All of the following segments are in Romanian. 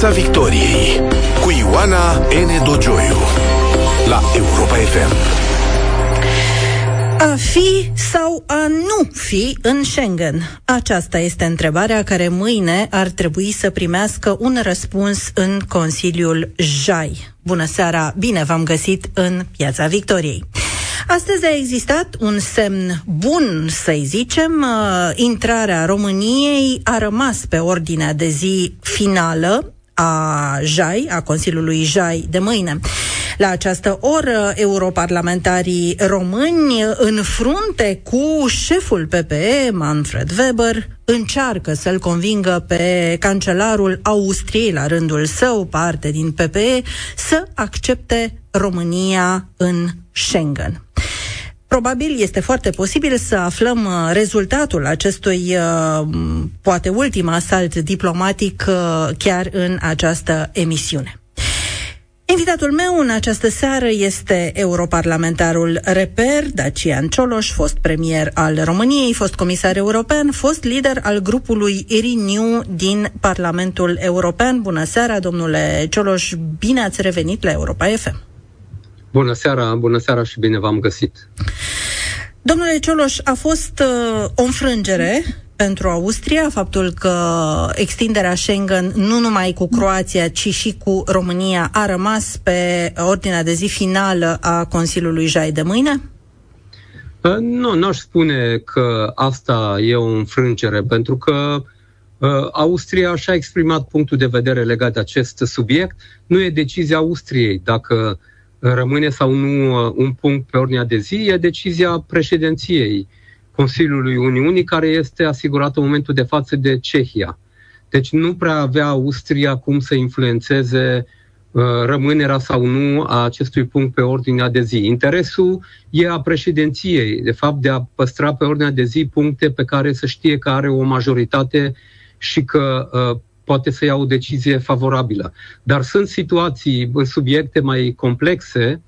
Piața Victoriei cu Ioana N. Dogioiu la Europa FM. A fi sau a nu fi în Schengen? Aceasta este întrebarea care mâine ar trebui să primească un răspuns în Consiliul JAI. Bună seara, bine v-am găsit în Piața Victoriei. Astăzi a existat un semn bun, să-i zicem. Uh, intrarea României a rămas pe ordinea de zi finală a JAI, a Consiliului JAI de mâine. La această oră, europarlamentarii români, în frunte cu șeful PPE, Manfred Weber, încearcă să-l convingă pe cancelarul Austriei, la rândul său, parte din PPE, să accepte România în Schengen. Probabil este foarte posibil să aflăm uh, rezultatul acestui, uh, poate ultim asalt diplomatic uh, chiar în această emisiune. Invitatul meu în această seară este europarlamentarul Reper, Dacian Cioloș, fost premier al României, fost comisar european, fost lider al grupului Renew din Parlamentul European. Bună seara, domnule Cioloș, bine ați revenit la Europa FM. Bună seara, bună seara și bine v-am găsit. Domnule Cioloș, a fost uh, o înfrângere pentru Austria, faptul că extinderea Schengen nu numai cu Croația, ci și cu România a rămas pe ordinea de zi finală a Consiliului Jai de mâine? Uh, nu, n-aș spune că asta e o înfrângere, pentru că uh, Austria și-a exprimat punctul de vedere legat de acest subiect. Nu e decizia Austriei dacă rămâne sau nu uh, un punct pe ordinea de zi, e decizia președinției Consiliului Uniunii, care este asigurată în momentul de față de Cehia. Deci nu prea avea Austria cum să influențeze uh, rămânerea sau nu a acestui punct pe ordinea de zi. Interesul e a președinției, de fapt, de a păstra pe ordinea de zi puncte pe care să știe că are o majoritate și că uh, poate să ia o decizie favorabilă. Dar sunt situații, subiecte mai complexe,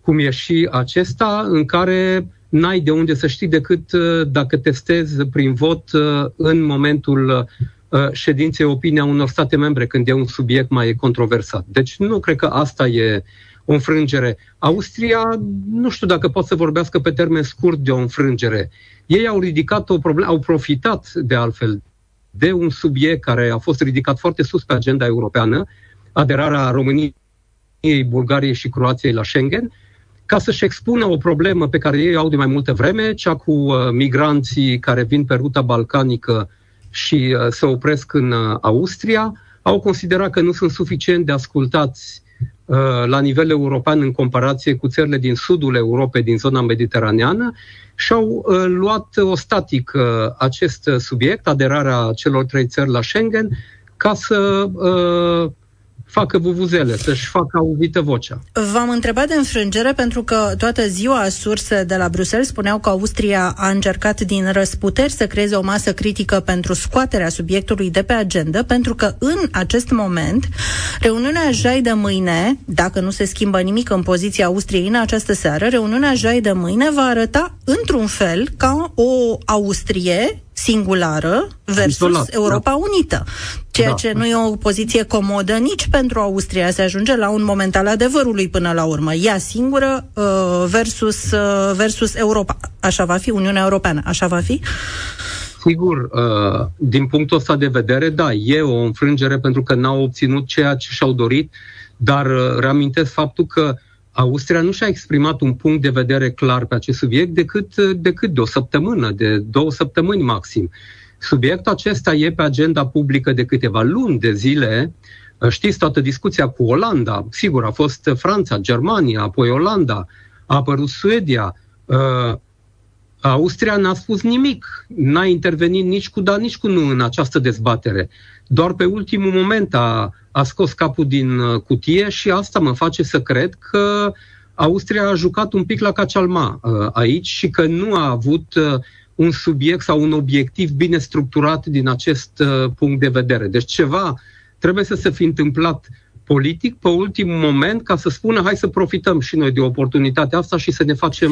cum e și acesta, în care n-ai de unde să știi decât uh, dacă testezi prin vot uh, în momentul uh, ședinței opinia unor state membre, când e un subiect mai controversat. Deci nu cred că asta e o înfrângere. Austria, nu știu dacă pot să vorbească pe termen scurt de o înfrângere. Ei au ridicat o problemă, au profitat de altfel de un subiect care a fost ridicat foarte sus pe agenda europeană, aderarea României, Bulgariei și Croației la Schengen, ca să-și expună o problemă pe care ei au de mai multă vreme, cea cu uh, migranții care vin pe ruta balcanică și uh, se opresc în uh, Austria, au considerat că nu sunt suficient de ascultați uh, la nivel european în comparație cu țările din sudul Europei, din zona mediteraneană, și au uh, luat o static uh, acest subiect, aderarea celor trei țări la Schengen, ca să uh, facă vuvuzele, să-și facă auzită vocea. V-am întrebat de înfrângere pentru că toată ziua surse de la Bruxelles spuneau că Austria a încercat din răsputeri să creeze o masă critică pentru scoaterea subiectului de pe agenda, pentru că în acest moment reuniunea Jai de mâine, dacă nu se schimbă nimic în poziția Austriei în această seară, reuniunea Jai de mâine va arăta într-un fel ca o Austrie singulară versus Isolat, da. Europa da. Unită. Ceea da. ce nu e o poziție comodă nici pentru Austria. Se ajunge la un moment al adevărului până la urmă. Ea singură uh, versus, uh, versus Europa. Așa va fi Uniunea Europeană. Așa va fi? Sigur, uh, din punctul ăsta de vedere, da, e o înfrângere pentru că n-au obținut ceea ce și-au dorit, dar uh, reamintesc faptul că uh, Austria nu și-a exprimat un punct de vedere clar pe acest subiect decât, decât de o săptămână, de două săptămâni maxim. Subiectul acesta e pe agenda publică de câteva luni de zile. Știți toată discuția cu Olanda. Sigur, a fost Franța, Germania, apoi Olanda, a apărut Suedia. Uh, Austria n-a spus nimic, n-a intervenit nici cu da, nici cu nu în această dezbatere. Doar pe ultimul moment a, a scos capul din uh, cutie și asta mă face să cred că Austria a jucat un pic la cacalma uh, aici și că nu a avut uh, un subiect sau un obiectiv bine structurat din acest punct de vedere. Deci ceva trebuie să se fi întâmplat politic pe ultimul moment ca să spună hai să profităm și noi de oportunitatea asta și să ne facem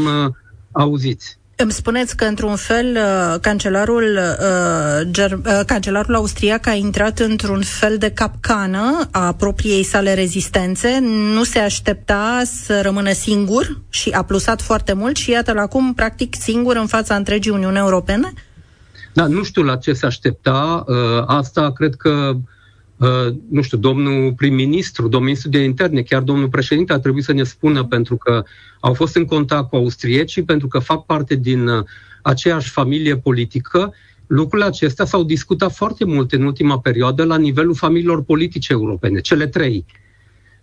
auziți. Îmi spuneți că, într-un fel, uh, cancelarul, uh, ger, uh, cancelarul austriac a intrat într-un fel de capcană a propriei sale rezistențe, nu se aștepta să rămână singur și a plusat foarte mult și iată-l acum, practic, singur în fața întregii Uniuni Europene? Da, nu știu la ce se aștepta. Asta cred că nu știu, domnul prim-ministru, domnul ministru de interne, chiar domnul președinte a trebuit să ne spună pentru că au fost în contact cu austriecii, pentru că fac parte din uh, aceeași familie politică. Lucrurile acestea s-au discutat foarte mult în ultima perioadă la nivelul familiilor politice europene, cele trei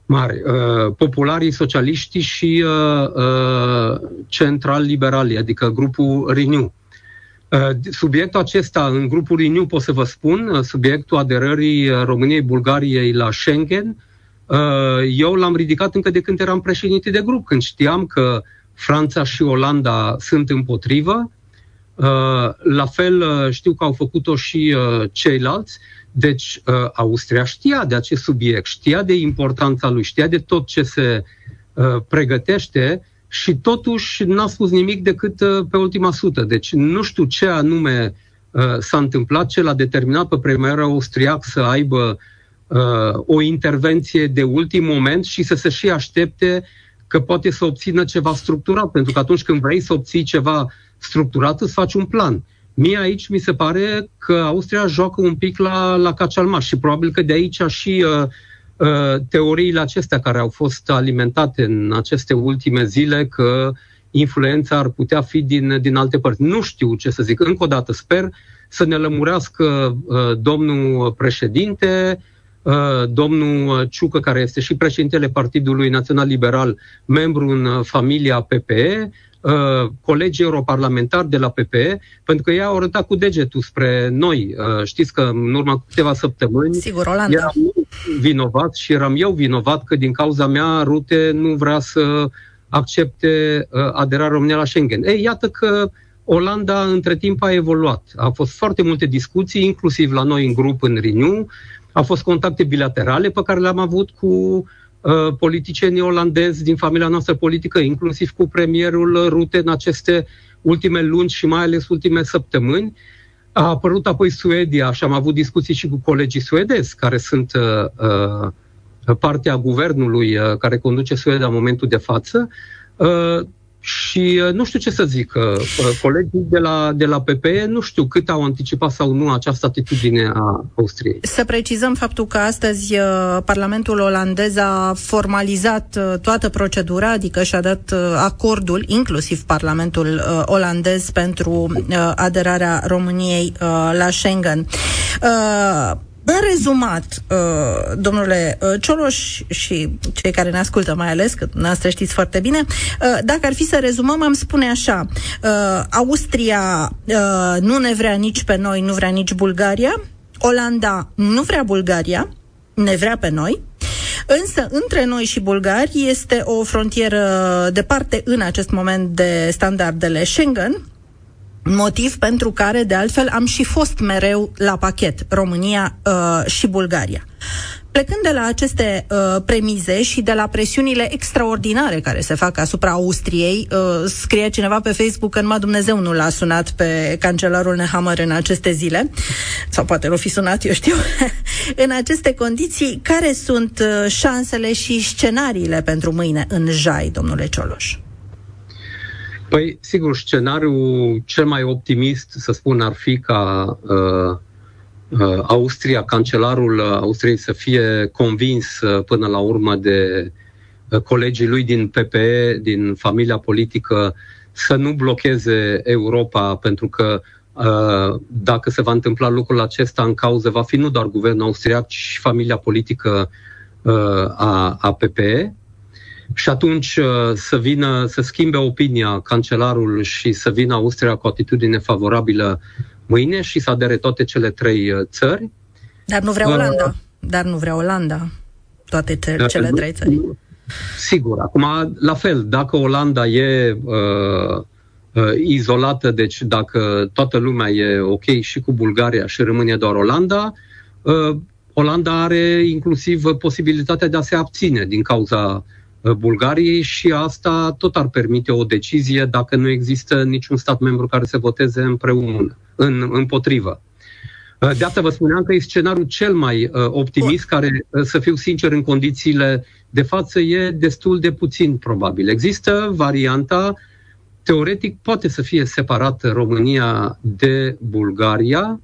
mari, uh, popularii, socialiștii și uh, uh, central-liberalii, adică grupul Renew. Uh, subiectul acesta în grupul Renew pot să vă spun, uh, subiectul aderării României, Bulgariei la Schengen, eu l-am ridicat încă de când eram președinte de grup, când știam că Franța și Olanda sunt împotrivă. La fel știu că au făcut-o și ceilalți. Deci Austria știa de acest subiect, știa de importanța lui, știa de tot ce se pregătește și totuși n-a spus nimic decât uh, pe ultima sută. Deci nu știu ce anume uh, s-a întâmplat, ce l-a determinat pe premierul austriac să aibă uh, o intervenție de ultim moment și să se și aștepte că poate să obțină ceva structurat, pentru că atunci când vrei să obții ceva structurat, îți faci un plan. Mie aici mi se pare că Austria joacă un pic la, la cacealmaș și probabil că de aici și uh, Uh, teoriile acestea care au fost alimentate în aceste ultime zile că influența ar putea fi din, din alte părți. Nu știu ce să zic. Încă o dată sper să ne lămurească uh, domnul președinte, uh, domnul Ciucă, care este și președintele Partidului Național Liberal, membru în familia PPE, Uh, colegii europarlamentari de la PPE, pentru că ei au arătat cu degetul spre noi. Uh, știți că în urmă cu câteva săptămâni Sigur, Olanda. eram vinovat și eram eu vinovat că din cauza mea Rute nu vrea să accepte uh, aderarea României la Schengen. Ei, iată că Olanda între timp a evoluat. A fost foarte multe discuții, inclusiv la noi în grup în Renew, au fost contacte bilaterale pe care le-am avut cu Uh, politicienii olandezi din familia noastră politică, inclusiv cu premierul Rute în aceste ultime luni și mai ales ultime săptămâni. A apărut apoi Suedia și am avut discuții și cu colegii suedezi, care sunt uh, uh, partea guvernului uh, care conduce Suedia în momentul de față. Uh, și uh, nu știu ce să zic, uh, uh, colegii de la, de la PPE nu știu cât au anticipat sau nu această atitudine a Austriei. Să precizăm faptul că astăzi Parlamentul olandez a formalizat toată procedura, adică și-a dat acordul, inclusiv Parlamentul olandez, pentru aderarea României la Schengen. În rezumat, uh, domnule uh, Cioloș și cei care ne ascultă mai ales, că noastră știți foarte bine, uh, dacă ar fi să rezumăm, am spune așa, Austria nu ne vrea nici pe noi, nu vrea nici Bulgaria, Olanda nu vrea Bulgaria, ne vrea pe noi, Însă, între noi și bulgari este o frontieră departe în acest moment de standardele Schengen, Motiv pentru care, de altfel, am și fost mereu la pachet, România uh, și Bulgaria. Plecând de la aceste uh, premize și de la presiunile extraordinare care se fac asupra Austriei, uh, scrie cineva pe Facebook că numai Dumnezeu nu l-a sunat pe cancelarul Nehammer în aceste zile, sau poate l-o fi sunat, eu știu. în aceste condiții, care sunt uh, șansele și scenariile pentru mâine în Jai, domnule Cioloș? Păi, sigur, scenariul cel mai optimist, să spun, ar fi ca uh, uh, Austria, cancelarul Austriei, să fie convins uh, până la urmă de uh, colegii lui din PPE, din familia politică, să nu blocheze Europa, pentru că uh, dacă se va întâmpla lucrul acesta în cauză, va fi nu doar guvernul austriac, ci și familia politică uh, a, a PPE și atunci uh, să vină, să schimbe opinia cancelarul și să vină Austria cu atitudine favorabilă mâine și să adere toate cele trei uh, țări. Dar nu vrea uh, Olanda. Uh, Dar nu vrea Olanda. Toate te- cele trei țări. Sigur. Acum, la fel, dacă Olanda e uh, uh, izolată, deci dacă toată lumea e ok și cu Bulgaria și rămâne doar Olanda, uh, Olanda are inclusiv posibilitatea de a se abține din cauza Bulgariei și asta tot ar permite o decizie dacă nu există niciun stat membru care să voteze împreună, în, împotrivă. De asta vă spuneam că e scenariul cel mai optimist, care, să fiu sincer, în condițiile de față e destul de puțin probabil. Există varianta, teoretic poate să fie separată România de Bulgaria,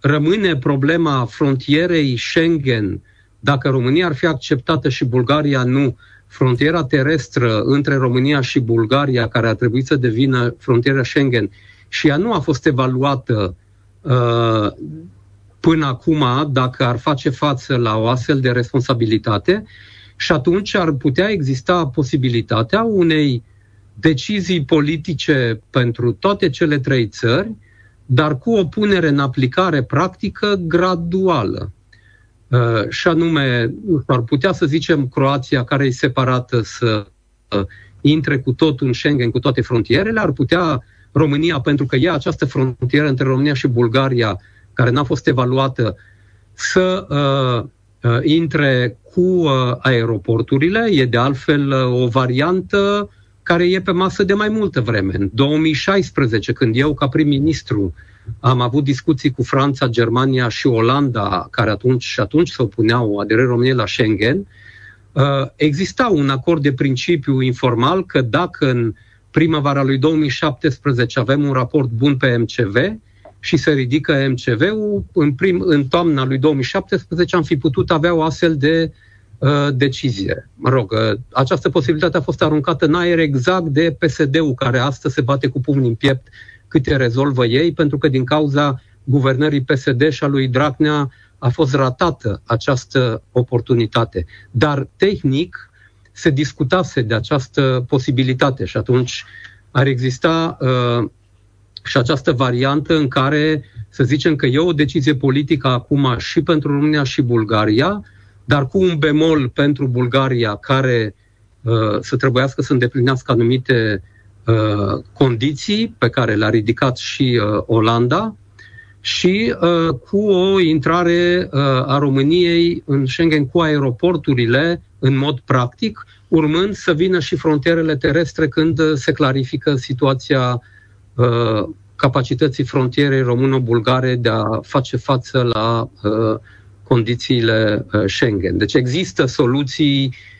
rămâne problema frontierei Schengen, dacă România ar fi acceptată și Bulgaria nu, frontiera terestră între România și Bulgaria, care ar trebui să devină frontiera Schengen, și ea nu a fost evaluată uh, până acum dacă ar face față la o astfel de responsabilitate și atunci ar putea exista posibilitatea unei decizii politice pentru toate cele trei țări, dar cu o punere în aplicare practică graduală. Uh, și anume, ar putea să zicem Croația, care e separată, să uh, intre cu tot în Schengen, cu toate frontierele, ar putea România, pentru că e această frontieră între România și Bulgaria, care n-a fost evaluată, să uh, uh, intre cu uh, aeroporturile. E de altfel uh, o variantă care e pe masă de mai multă vreme. În 2016, când eu, ca prim-ministru, am avut discuții cu Franța, Germania și Olanda, care atunci și atunci se opuneau aderării României la Schengen, uh, exista un acord de principiu informal că dacă în primăvara lui 2017 avem un raport bun pe MCV și se ridică MCV-ul, în, prim, în toamna lui 2017 am fi putut avea o astfel de uh, decizie. Mă rog, uh, această posibilitate a fost aruncată în aer exact de PSD-ul, care astăzi se bate cu pumnii în piept câte rezolvă ei, pentru că din cauza guvernării PSD și a lui Dragnea a fost ratată această oportunitate. Dar tehnic se discutase de această posibilitate și atunci ar exista uh, și această variantă în care să zicem că e o decizie politică acum și pentru România și Bulgaria, dar cu un bemol pentru Bulgaria care uh, să trebuiască să îndeplinească anumite Uh, condiții pe care le-a ridicat și uh, Olanda și uh, cu o intrare a României în Schengen cu aeroporturile în mod practic, urmând să vină și frontierele terestre când se clarifică situația capacității frontierei româno-bulgare de a face față la condițiile Schengen. Deci există soluții Uh,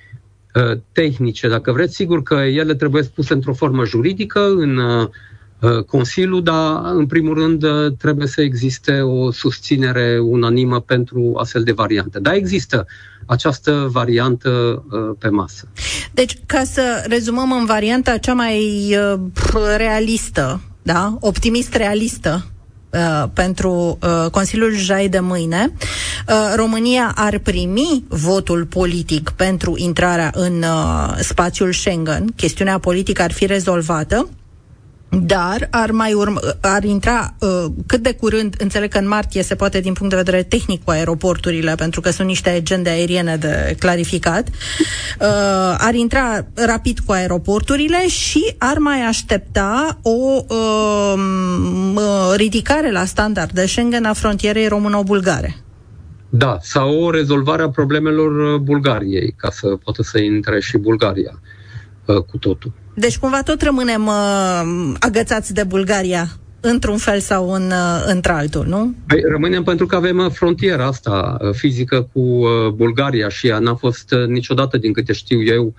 tehnice, dacă vreți, sigur că ele trebuie spuse într-o formă juridică în uh, uh, Consiliu, dar în primul rând trebuie să existe o susținere unanimă pentru astfel de variante. Dar există această variantă pe masă. Deci, ca să rezumăm în varianta cea mai realistă, da? optimist realistă Uh, pentru uh, Consiliul Jai de mâine, uh, România ar primi votul politic pentru intrarea în uh, spațiul Schengen. Chestiunea politică ar fi rezolvată dar ar mai urma, ar intra uh, cât de curând, înțeleg că în martie se poate din punct de vedere tehnic cu aeroporturile, pentru că sunt niște agende aeriene de clarificat, uh, ar intra rapid cu aeroporturile și ar mai aștepta o uh, ridicare la standard de Schengen a frontierei româno-bulgare. Da, sau o rezolvare a problemelor uh, Bulgariei, ca să poată să intre și Bulgaria uh, cu totul. Deci cumva tot rămânem uh, agățați de Bulgaria într-un fel sau în, uh, într-altul, nu? Păi, rămânem pentru că avem uh, frontiera asta uh, fizică cu uh, Bulgaria și ea n-a fost uh, niciodată, din câte știu eu,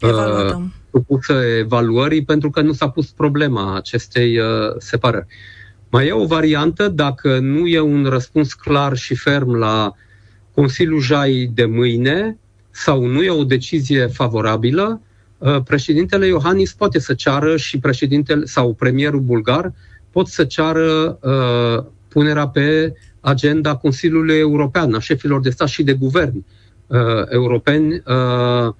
uh, supusă evaluării pentru că nu s-a pus problema acestei uh, separări. Mai e o variantă, dacă nu e un răspuns clar și ferm la Consiliul Jai de mâine sau nu e o decizie favorabilă, Uh, președintele Iohannis poate să ceară și președintele sau premierul bulgar pot să ceară uh, punerea pe agenda Consiliului European, a șefilor de stat și de guvern uh, europeni, uh,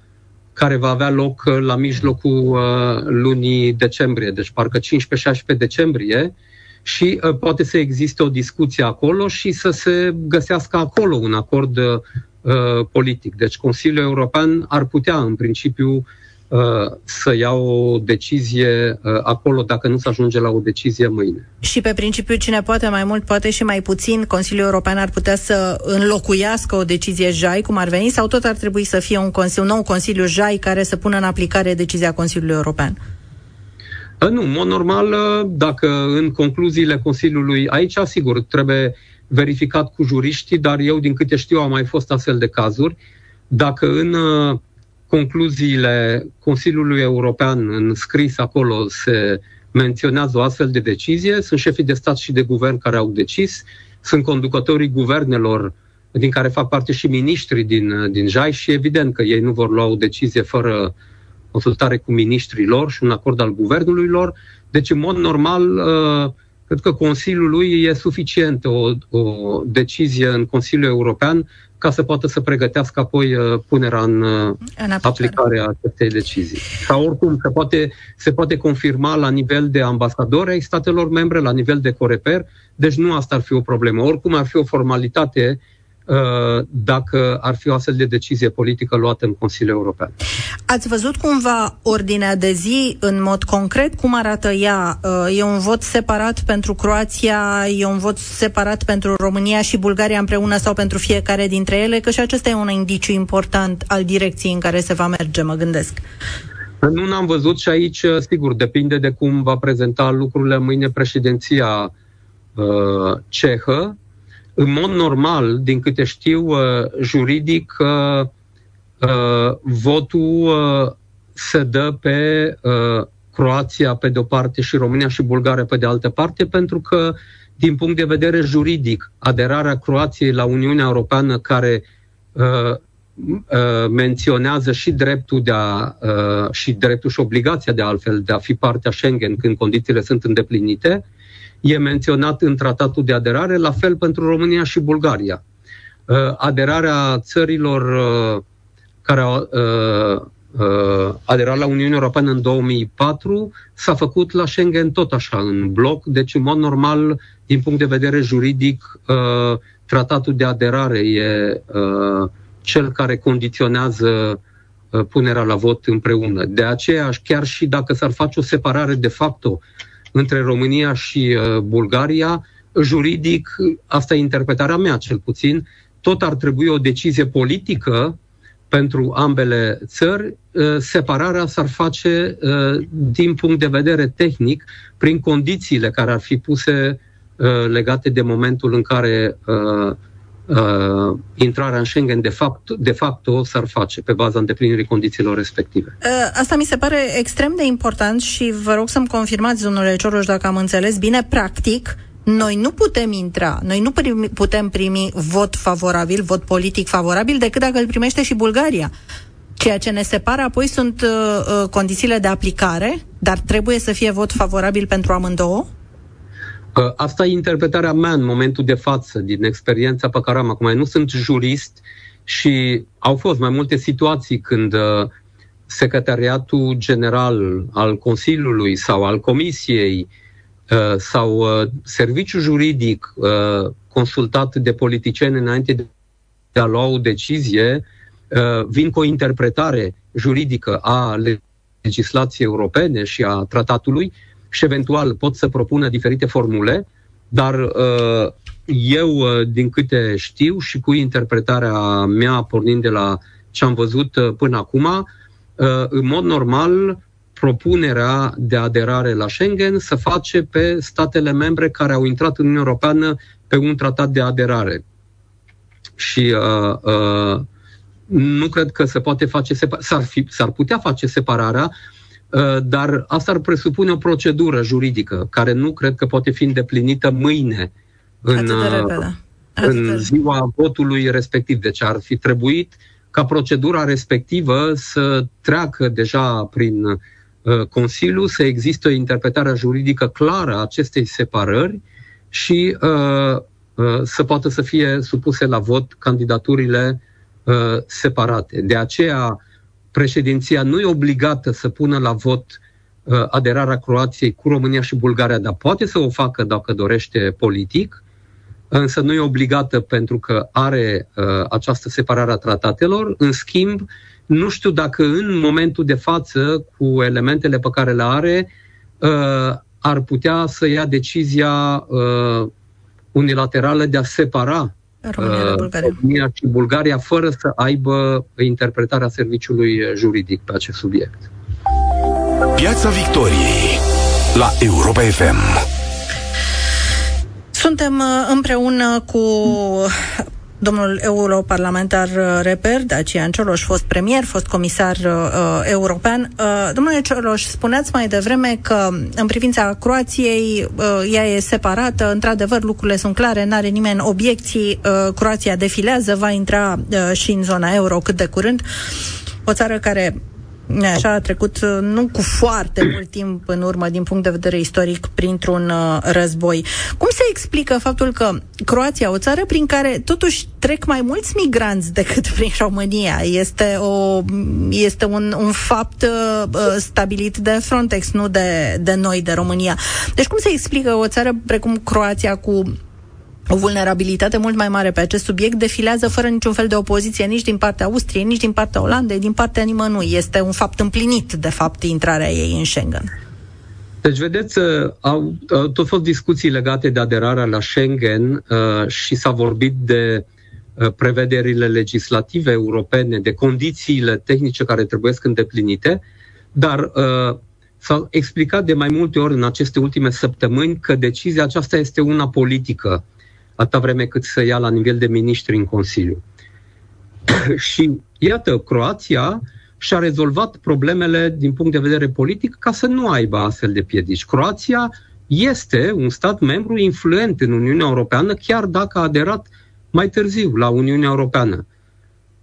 care va avea loc la mijlocul uh, lunii decembrie, deci parcă 15-16 decembrie, și uh, poate să existe o discuție acolo și să se găsească acolo un acord uh, politic. Deci Consiliul European ar putea, în principiu, Uh, să ia o decizie uh, acolo dacă nu se ajunge la o decizie mâine. Și pe principiu cine poate mai mult, poate și mai puțin, Consiliul European ar putea să înlocuiască o decizie JAI, cum ar veni, sau tot ar trebui să fie un, consiliu, un nou Consiliu JAI care să pună în aplicare decizia Consiliului European? Uh, nu, în mod normal, dacă în concluziile Consiliului, aici, sigur, trebuie verificat cu juriștii, dar eu, din câte știu, au mai fost astfel de cazuri. Dacă în concluziile Consiliului European în scris acolo se menționează o astfel de decizie, sunt șefii de stat și de guvern care au decis, sunt conducătorii guvernelor din care fac parte și miniștrii din, din JAI și evident că ei nu vor lua o decizie fără consultare cu miniștrii lor și un acord al guvernului lor. Deci, în mod normal, uh, cred că Consiliul lui e suficient o, o decizie în Consiliul European ca să poată să pregătească apoi uh, punerea în, uh, în aplicare a acestei decizii. Sau oricum se poate, se poate confirma la nivel de ambasadori ai statelor membre, la nivel de coreper, deci nu asta ar fi o problemă. Oricum ar fi o formalitate Uh, dacă ar fi o astfel de decizie politică luată în Consiliul European. Ați văzut cumva ordinea de zi în mod concret? Cum arată ea? Uh, e un vot separat pentru Croația, e un vot separat pentru România și Bulgaria împreună sau pentru fiecare dintre ele? Că și acesta e un indiciu important al direcției în care se va merge, mă gândesc. Nu n-am văzut și aici, sigur, depinde de cum va prezenta lucrurile mâine președinția uh, cehă, în mod normal, din câte știu, uh, juridic, uh, uh, votul se dă pe Croația pe de-o parte și România și Bulgaria pe de altă parte, pentru că, din punct de vedere juridic, aderarea Croației la Uniunea Europeană, care menționează și dreptul de a, și dreptul și obligația de altfel de a fi parte a Schengen când condițiile sunt îndeplinite, e menționat în tratatul de aderare, la fel pentru România și Bulgaria. Uh, aderarea țărilor uh, care au uh, aderat la Uniunea Europeană în 2004 s-a făcut la Schengen tot așa, în bloc, deci în mod normal, din punct de vedere juridic, tratatul de aderare e cel care condiționează punerea la vot împreună. De aceea, chiar și dacă s-ar face o separare de facto între România și uh, Bulgaria, juridic, asta e interpretarea mea cel puțin, tot ar trebui o decizie politică pentru ambele țări, uh, separarea s-ar face uh, din punct de vedere tehnic prin condițiile care ar fi puse legate de momentul în care uh, intrarea în Schengen de fapt, de fapt o s-ar face pe baza îndeplinirii condițiilor respective. Uh, asta mi se pare extrem de important și vă rog să-mi confirmați, domnule Cioroș, dacă am înțeles bine, practic, noi nu putem intra, noi nu primi, putem primi vot favorabil, vot politic favorabil, decât dacă îl primește și Bulgaria. Ceea ce ne separă apoi sunt uh, uh condițiile de aplicare, dar trebuie să fie vot favorabil pentru amândouă? Asta e interpretarea mea în momentul de față, din experiența pe care am acum. Nu sunt jurist și au fost mai multe situații când uh, Secretariatul General al Consiliului sau al Comisiei uh, sau uh, serviciul juridic consultat de politicieni înainte de a lua o decizie vin cu o interpretare juridică a legislației europene și a tratatului și eventual pot să propună diferite formule, dar uh, eu, uh, din câte știu și cu interpretarea mea pornind de la ce am văzut uh, până acum, în mod normal, propunerea de aderare la Schengen să face pe statele membre care au intrat în Uniunea Europeană pe un tratat de aderare. Și uh, uh, nu cred că se poate face separ- s-ar, fi, s-ar putea face separarea Uh, dar asta ar presupune o procedură juridică care nu cred că poate fi îndeplinită mâine în, uh, în ziua votului respectiv. Deci ar fi trebuit ca procedura respectivă să treacă deja prin uh, Consiliu, să existe o interpretare juridică clară a acestei separări și uh, uh, să poată să fie supuse la vot candidaturile uh, separate. De aceea, președinția nu e obligată să pună la vot uh, aderarea Croației cu România și Bulgaria, dar poate să o facă dacă dorește politic, însă nu e obligată pentru că are uh, această separare a tratatelor. În schimb, nu știu dacă în momentul de față, cu elementele pe care le are, ar putea să ia decizia unilaterală de a separa România, Bulgaria. România și Bulgaria fără să aibă interpretarea serviciului juridic pe acest subiect. Piața Victoriei la Europa FM. Suntem uh, împreună cu domnul europarlamentar uh, Reper, Dacian Cioloș, fost premier, fost comisar uh, european. Uh, domnule Cioloș, spuneați mai devreme că în privința Croației uh, ea e separată, într-adevăr lucrurile sunt clare, n-are nimeni obiecții, uh, Croația defilează, va intra uh, și în zona euro cât de curând. O țară care așa a trecut uh, nu cu foarte mult timp în urmă din punct de vedere istoric printr-un uh, război. Cum se explică faptul că Croația, o țară prin care totuși trec mai mulți migranți decât prin România, este, o, este un, un fapt uh, uh stabilit de Frontex, nu de, de noi, de România. Deci cum se explică o țară precum Croația cu o vulnerabilitate mult mai mare pe acest subiect, defilează fără niciun fel de opoziție nici din partea Austriei, nici din partea Olandei, din partea nimănui. Este un fapt împlinit, de fapt, intrarea ei în Schengen. Deci, vedeți, uh, au, au tot fost discuții legate de aderarea la Schengen uh, și s-a vorbit de uh, prevederile legislative europene, de condițiile tehnice care trebuie să îndeplinite, dar uh, s-a explicat de mai multe ori în aceste ultime săptămâni că decizia aceasta este una politică atâta vreme cât să ia la nivel de miniștri în Consiliu. și iată, Croația și-a rezolvat problemele din punct de vedere politic ca să nu aibă astfel de piedici. Croația este un stat membru influent în Uniunea Europeană, chiar dacă a aderat mai târziu la Uniunea Europeană.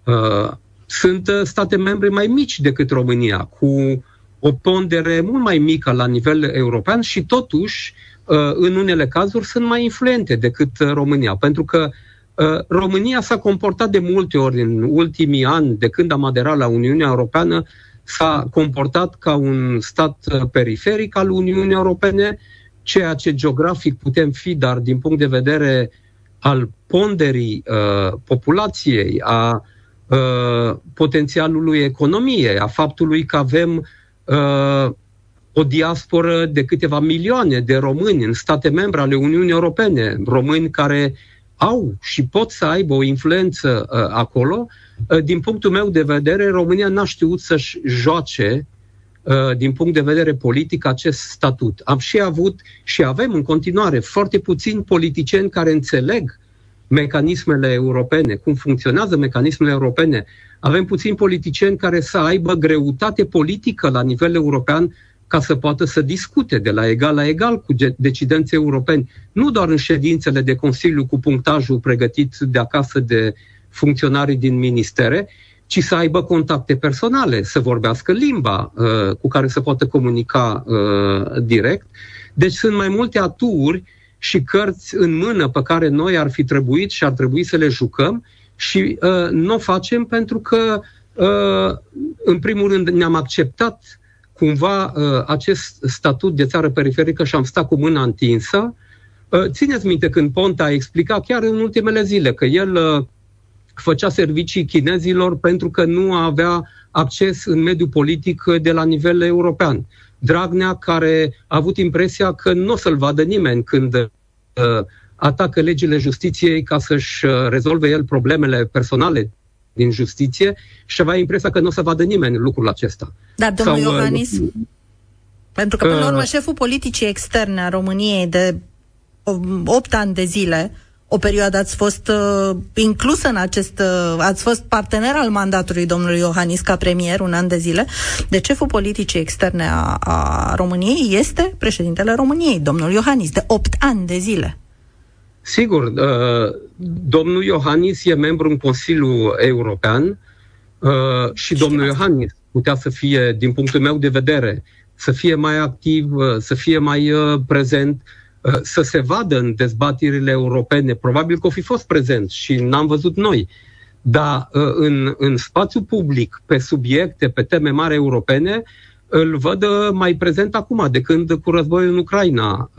Uh, sunt uh, state membre mai mici decât România, cu o pondere mult mai mică la nivel european și totuși Uh, în unele cazuri sunt mai influente decât uh, România, pentru că uh, România s-a comportat de multe ori în ultimii ani, de când am aderat la Uniunea Europeană, s-a comportat ca un stat periferic al Uniunii Europene, ceea ce geografic putem fi, dar din punct de vedere al ponderii uh, populației, a uh, potențialului economiei, a faptului că avem uh, o diasporă de câteva milioane de români în state membre ale Uniunii Europene, români care au și pot să aibă o influență uh, acolo. Uh, din punctul meu de vedere, România n-a știut să-și joace uh, din punct de vedere politic acest statut. Am și avut și avem în continuare foarte puțini politicieni care înțeleg mecanismele europene, cum funcționează mecanismele europene. Avem puțini politicieni care să aibă greutate politică la nivel european ca să poată să discute de la egal la egal cu decidenți europeni, nu doar în ședințele de Consiliu cu punctajul pregătit de acasă de funcționarii din ministere, ci să aibă contacte personale, să vorbească limba uh, cu care să poată comunica uh, direct. Deci sunt mai multe aturi și cărți în mână pe care noi ar fi trebuit și ar trebui să le jucăm și uh, nu o facem pentru că, uh, în primul rând, ne-am acceptat cumva uh, acest statut de țară periferică și am stat cu mâna întinsă. Uh, țineți minte când Ponta a explicat chiar în ultimele zile că el uh, făcea servicii chinezilor pentru că nu avea acces în mediul politic de la nivel european. Dragnea, care a avut impresia că nu o să-l vadă nimeni când uh, atacă legile justiției ca să-și rezolve el problemele personale din justiție și avea impresia că nu o să vadă nimeni lucrul acesta. Dar, domnul Sau, uh, Iohannis, uh, pentru că, până la urmă, șeful politicii externe a României de 8 ani de zile, o perioadă ați fost uh, inclusă în acest, uh, ați fost partener al mandatului domnului Iohannis ca premier un an de zile, de deci șeful politicii externe a, a României este președintele României, domnul Iohannis, de 8 ani de zile. Sigur, uh, domnul Iohannis e membru în Consiliul European uh, și domnul Iohannis putea să fie, din punctul meu de vedere, să fie mai activ, uh, să fie mai prezent, să se vadă în dezbaterile europene. Probabil că o fi fost prezent și n-am văzut noi. Dar în, în spațiu public, pe subiecte, pe teme mari europene, îl văd mai prezent acum, de când cu războiul în Ucraina,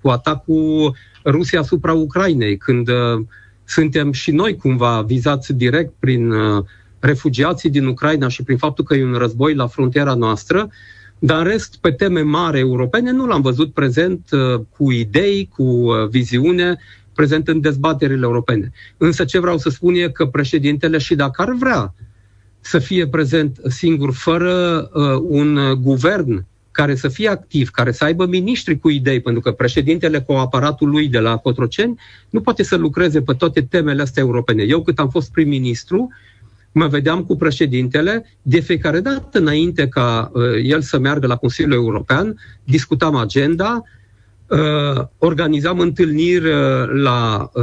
cu atacul Rusia asupra Ucrainei, când uh, suntem și noi cumva vizați direct prin uh, refugiații din Ucraina și prin faptul că e un război la frontiera noastră, dar în rest, pe teme mari europene, nu l-am văzut prezent uh, cu idei, cu uh, viziune, prezent în dezbaterile europene. Însă ce vreau să spun e că președintele și dacă ar vrea să fie prezent singur, fără uh, un guvern care să fie activ, care să aibă miniștri cu idei, pentru că președintele cu aparatul lui de la Cotroceni nu poate să lucreze pe toate temele astea europene. Eu cât am fost prim-ministru, mă vedeam cu președintele de fiecare dată înainte ca uh, el să meargă la Consiliul European, discutam agenda, uh, organizam întâlniri uh, la uh,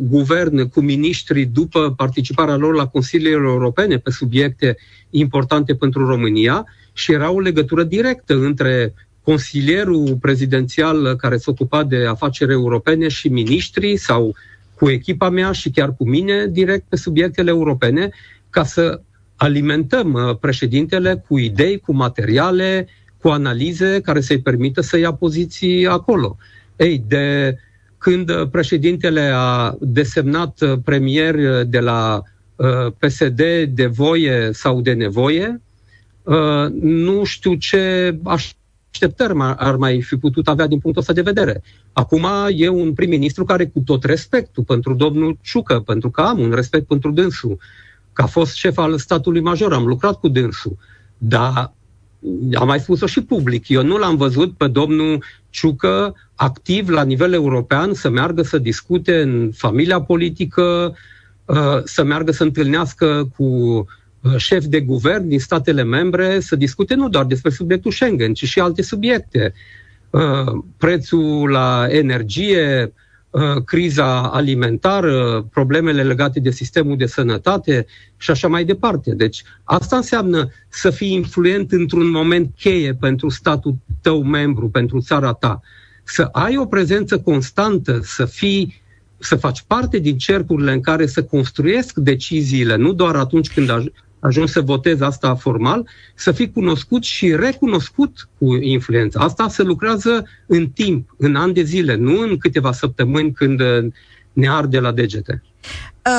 guvern cu miniștri după participarea lor la Consiliile Europene pe subiecte importante pentru România și era o legătură directă între consilierul prezidențial care se ocupa de afaceri europene și miniștrii sau cu echipa mea și chiar cu mine direct pe subiectele europene ca să alimentăm uh, președintele cu idei, cu materiale, cu analize care să-i permită să ia poziții acolo. Ei, de când președintele a desemnat uh, premier de la uh, PSD de voie sau de nevoie, nu știu ce așteptări ar mai fi putut avea din punctul ăsta de vedere. Acum e un prim-ministru care, cu tot respectul pentru domnul Ciucă, pentru că am un respect pentru dânsul, că a fost șef al statului major, am lucrat cu dânsul, dar am mai spus-o și public, eu nu l-am văzut pe domnul Ciucă activ la nivel european să meargă să discute în familia politică, uh, să meargă să întâlnească cu uh, șef de guvern din statele membre, să discute nu doar despre subiectul Schengen, ci și alte subiecte. Uh, prețul la energie, Uh, criza alimentară, problemele legate de sistemul de sănătate și așa mai departe. Deci asta înseamnă să fii influent într-un moment cheie pentru statul tău membru, pentru țara ta. Să ai o prezență constantă, să fii să faci parte din cercurile în care să construiesc deciziile, nu doar atunci când ajuns să votezi asta formal, să fii cunoscut și recunoscut cu influența. Asta se lucrează în timp, în ani de zile, nu în câteva săptămâni când ne arde la degete.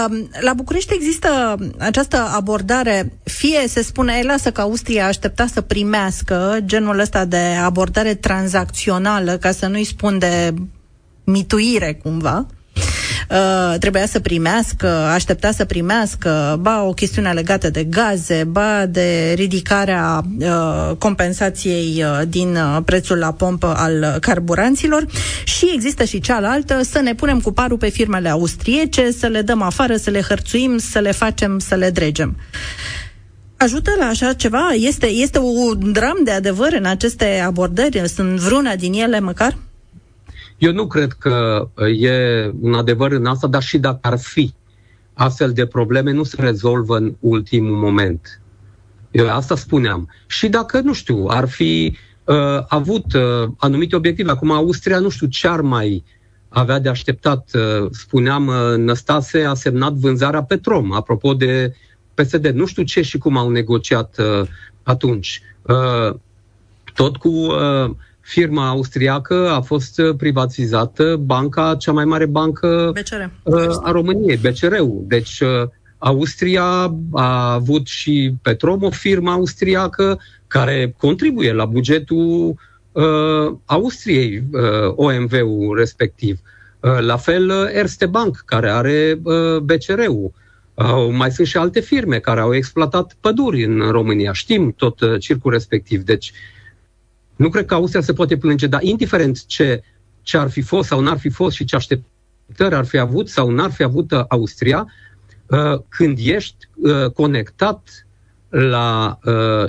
Um, la București există această abordare, fie se spune, ei lasă că Austria aștepta să primească genul ăsta de abordare tranzacțională, ca să nu-i spun de mituire cumva, uh, trebuia să primească, aștepta să primească, ba o chestiune legată de gaze, ba de ridicarea uh, compensației uh, din uh, prețul la pompă al carburanților și există și cealaltă, să ne punem cu parul pe firmele austriece, să le dăm afară, să le hărțuim, să le facem, să le dregem ajută la așa ceva? Este, este un dram de adevăr în aceste abordări? Sunt vreuna din ele măcar? Eu nu cred că uh, e un adevăr în asta, dar și dacă ar fi, astfel de probleme nu se rezolvă în ultimul moment. Eu asta spuneam. Și dacă, nu știu, ar fi uh, avut uh, anumite obiective, acum Austria, nu știu ce ar mai avea de așteptat. Uh, spuneam, uh, Năstase a semnat vânzarea Petrom, apropo de PSD. Nu știu ce și cum au negociat uh, atunci. Uh, tot cu uh, firma austriacă a fost uh, privatizată, banca, cea mai mare bancă BCR. Uh, a României, BCR-ul. Deci uh, Austria a avut și Petrom, o firmă austriacă care contribuie la bugetul uh, Austriei, uh, OMV-ul respectiv. Uh, la fel Erste Bank, care are uh, BCR-ul. Uh, mai sunt și alte firme care au exploatat păduri în România. Știm tot uh, circul respectiv. Deci uh, nu cred că Austria se poate plânge, dar indiferent ce, ce ar fi fost sau n-ar fi fost și ce așteptări ar fi avut sau n-ar fi avut uh, Austria, uh, când ești uh, conectat la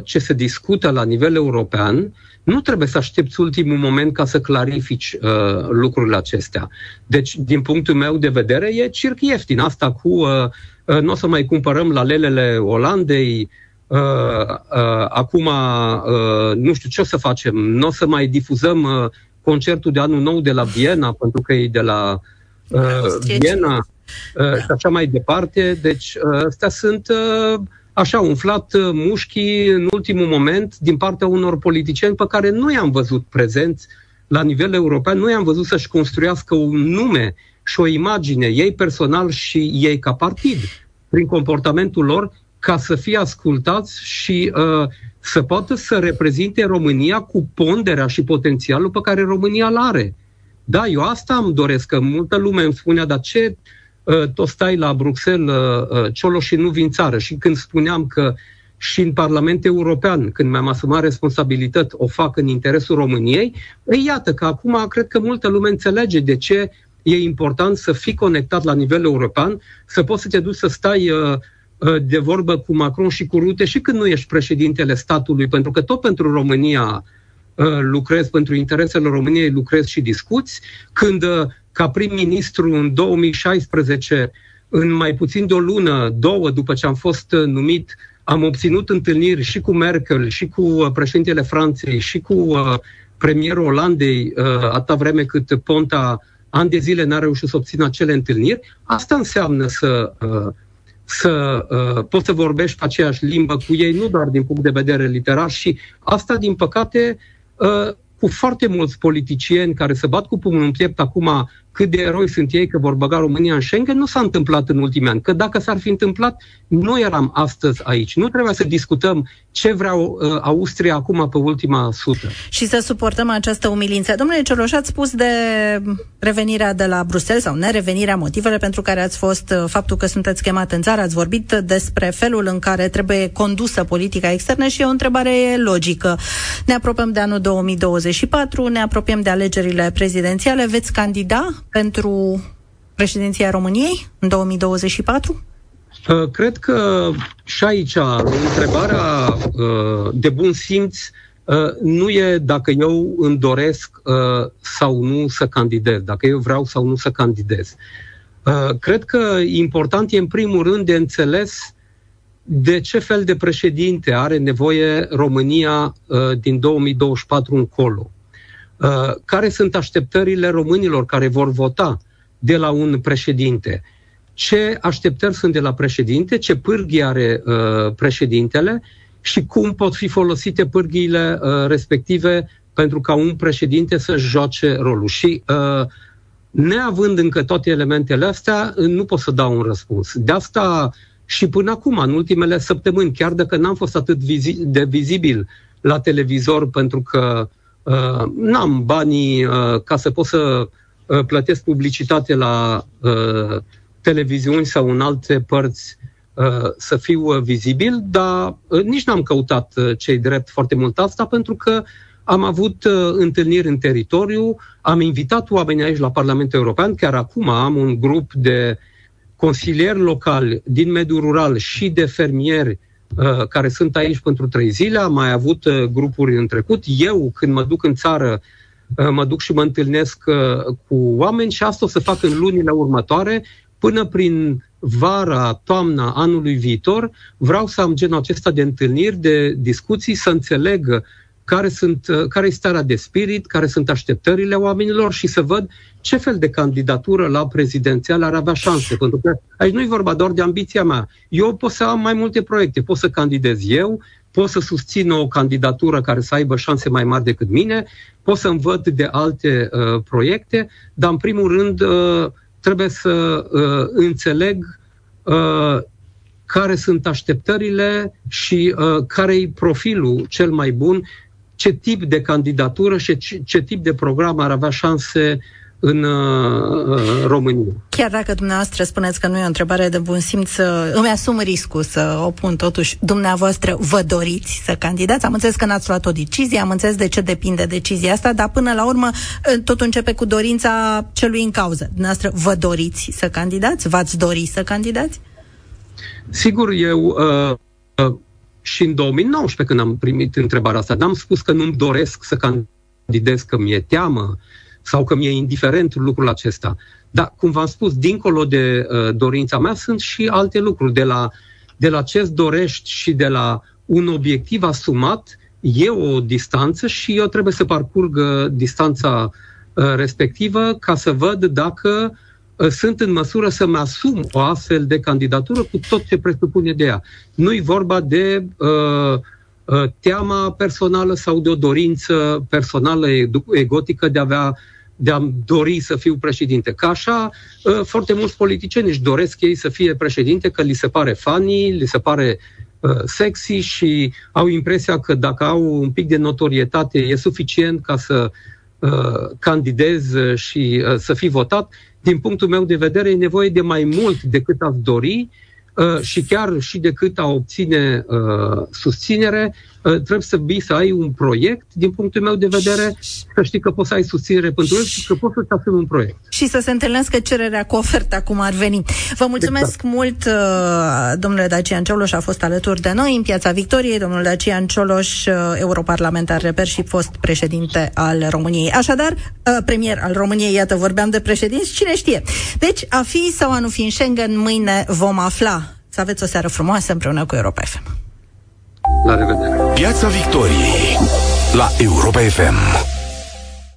ce se discută la nivel european, nu trebuie să aștepți ultimul moment ca să clarifici uh, lucrurile acestea. Deci, din punctul meu de vedere, e circ ieftin. Asta cu uh, uh, nu o să mai cumpărăm la lelele Olandei, Uh, uh, acum uh, nu știu ce o să facem, nu o să mai difuzăm uh, concertul de anul nou de la Viena, pentru că e de la uh, Viena uh, și așa mai departe. Deci, uh, astea sunt uh, așa umflat uh, mușchii în ultimul moment din partea unor politicieni pe care nu i-am văzut prezenți la nivel european, nu i-am văzut să-și construiască un nume și o imagine, ei personal și ei ca partid, prin comportamentul lor, ca să fie ascultați și uh, să poată să reprezinte România cu ponderea și potențialul pe care România îl are. Da, eu asta îmi doresc, că multă lume îmi spunea, dar ce uh, tot stai la Bruxelles, uh, uh, Cioloș, și nu vin țară? Și când spuneam că și în Parlamentul European, când mi-am asumat responsabilități, o fac în interesul României, ei iată că acum cred că multă lume înțelege de ce e important să fii conectat la nivel european, să poți să te duci să stai uh, uh, de vorbă cu Macron și cu Rute și când nu ești președintele statului, pentru că tot pentru România uh, lucrezi, pentru interesele României lucrezi și discuți, când ca prim-ministru în 2016, în mai puțin de o lună, două după ce am fost numit, am obținut întâlniri și cu Merkel, și cu președintele Franței, și cu premierul Olandei, atâta vreme cât Ponta ani de zile n-a reușit să obțină acele întâlniri, asta înseamnă să, uh, să uh, poți să vorbești pe aceeași limbă cu ei, nu doar din punct de vedere literar și asta, din păcate, uh, cu foarte mulți politicieni care se bat cu pumnul în piept acum cât de eroi sunt ei că vor băga România în Schengen, nu s-a întâmplat în ultimii ani. Că dacă s-ar fi întâmplat, nu eram astăzi aici. Nu trebuia să discutăm ce vrea uh, Austria acum pe ultima sută. Și să suportăm această umilință. Domnule Cioloș, ați spus de revenirea de la Bruxelles sau nerevenirea motivele pentru care ați fost uh, faptul că sunteți chemat în țară, ați vorbit despre felul în care trebuie condusă politica externă și e o întrebare logică. Ne apropiem de anul 2024, ne apropiem de alegerile prezidențiale, veți candida pentru președinția României în 2024? Uh, cred că și aici întrebarea uh, de bun simț uh, nu e dacă eu îmi doresc sau nu să candidez, dacă eu vreau sau nu să candidez. Cred că important e în primul rând de înțeles de ce fel de președinte are nevoie România din 2024 încolo. Uh, care sunt așteptările românilor care vor vota de la un președinte. Ce așteptări sunt de la președinte, ce pârghii are uh, președintele și cum pot fi folosite pârghiile uh, respective pentru ca un președinte să joace rolul. Și uh, neavând încă toate elementele astea, nu pot să dau un răspuns. De asta și până acum, în ultimele săptămâni, chiar dacă n-am fost atât vizi- de vizibil la televizor pentru că uh, uh, n-am banii uh, ca să pot să uh, plătesc publicitate la uh, televiziuni sau în alte părți uh, să fiu uh, vizibil, dar uh, nici n-am căutat uh, cei drept foarte mult asta pentru că am avut uh, întâlniri în teritoriu, am invitat oameni aici la Parlamentul European, chiar acum am un grup de consilieri locali din mediul rural și de fermieri Uh, care sunt aici pentru trei zile, am mai avut uh, grupuri în trecut. Eu, când mă duc în țară, uh, mă duc și mă întâlnesc cu oameni și asta o să fac în lunile următoare, până prin vara, toamna anului viitor, vreau să am genul acesta de întâlniri, de discuții, să înțeleg care, sunt, uh, care este starea de spirit, care sunt așteptările oamenilor și să văd ce fel de candidatură la prezidențial ar avea șanse. Pentru că aici nu e vorba doar de ambiția mea. Eu pot să am mai multe proiecte, pot să candidez eu, pot să susțin o candidatură care să aibă șanse mai mari decât mine, pot să învăț de alte uh, proiecte, dar în primul rând uh, trebuie să uh, înțeleg uh, care sunt așteptările și uh, care e profilul cel mai bun ce tip de candidatură și ce, ce tip de program ar avea șanse în uh, România. Chiar dacă dumneavoastră spuneți că nu e o întrebare de bun simț, uh, îmi asum riscul să o pun totuși. Dumneavoastră vă doriți să candidați? Am înțeles că n-ați luat o decizie, am înțeles de ce depinde decizia asta, dar până la urmă uh, tot începe cu dorința celui în cauză. Dumneavoastră vă doriți să candidați? V-ați dori să candidați? Sigur, eu uh, uh, și în 2019, când am primit întrebarea asta, n-am spus că nu-mi doresc să candidez, că mi-e teamă sau că mi-e indiferent lucrul acesta. Dar, cum v-am spus, dincolo de uh, dorința mea, sunt și alte lucruri. De la, de la ce dorești și de la un obiectiv asumat, e o distanță și eu trebuie să parcurg uh, distanța uh, respectivă ca să văd dacă Uh, sunt în măsură să-mi asum o astfel de candidatură cu tot ce presupune de ea. Nu-i vorba de uh, uh, teama personală sau de o dorință personală egotică de a avea de a dori să fiu președinte. Ca așa, uh, foarte mulți politicieni își doresc ei să fie președinte, că li se pare funny, li se pare uh, sexy și au impresia că dacă au un pic de notorietate e suficient ca să uh, candidez și să fii votat. Din punctul meu de vedere, e nevoie de mai mult decât ați dori Uh, și chiar și decât a obține uh, susținere, uh, trebuie să vii să ai un proiect, din punctul meu de vedere, să știi că poți să ai susținere pentru el și că poți să-ți asumi un proiect. Și să se întâlnească cererea cu oferta, cum ar veni. Vă mulțumesc exact. mult, uh, domnule Dacian Cioloș, a fost alături de noi în Piața Victoriei, domnul Dacian Cioloș, uh, europarlamentar reper și fost președinte al României. Așadar, uh, premier al României, iată, vorbeam de președinți, cine știe. Deci, a fi sau a nu fi în Schengen, mâine vom afla. Să aveți o seară frumoasă împreună cu Europa FM. La revedere! Piața Victoriei la Europa FM.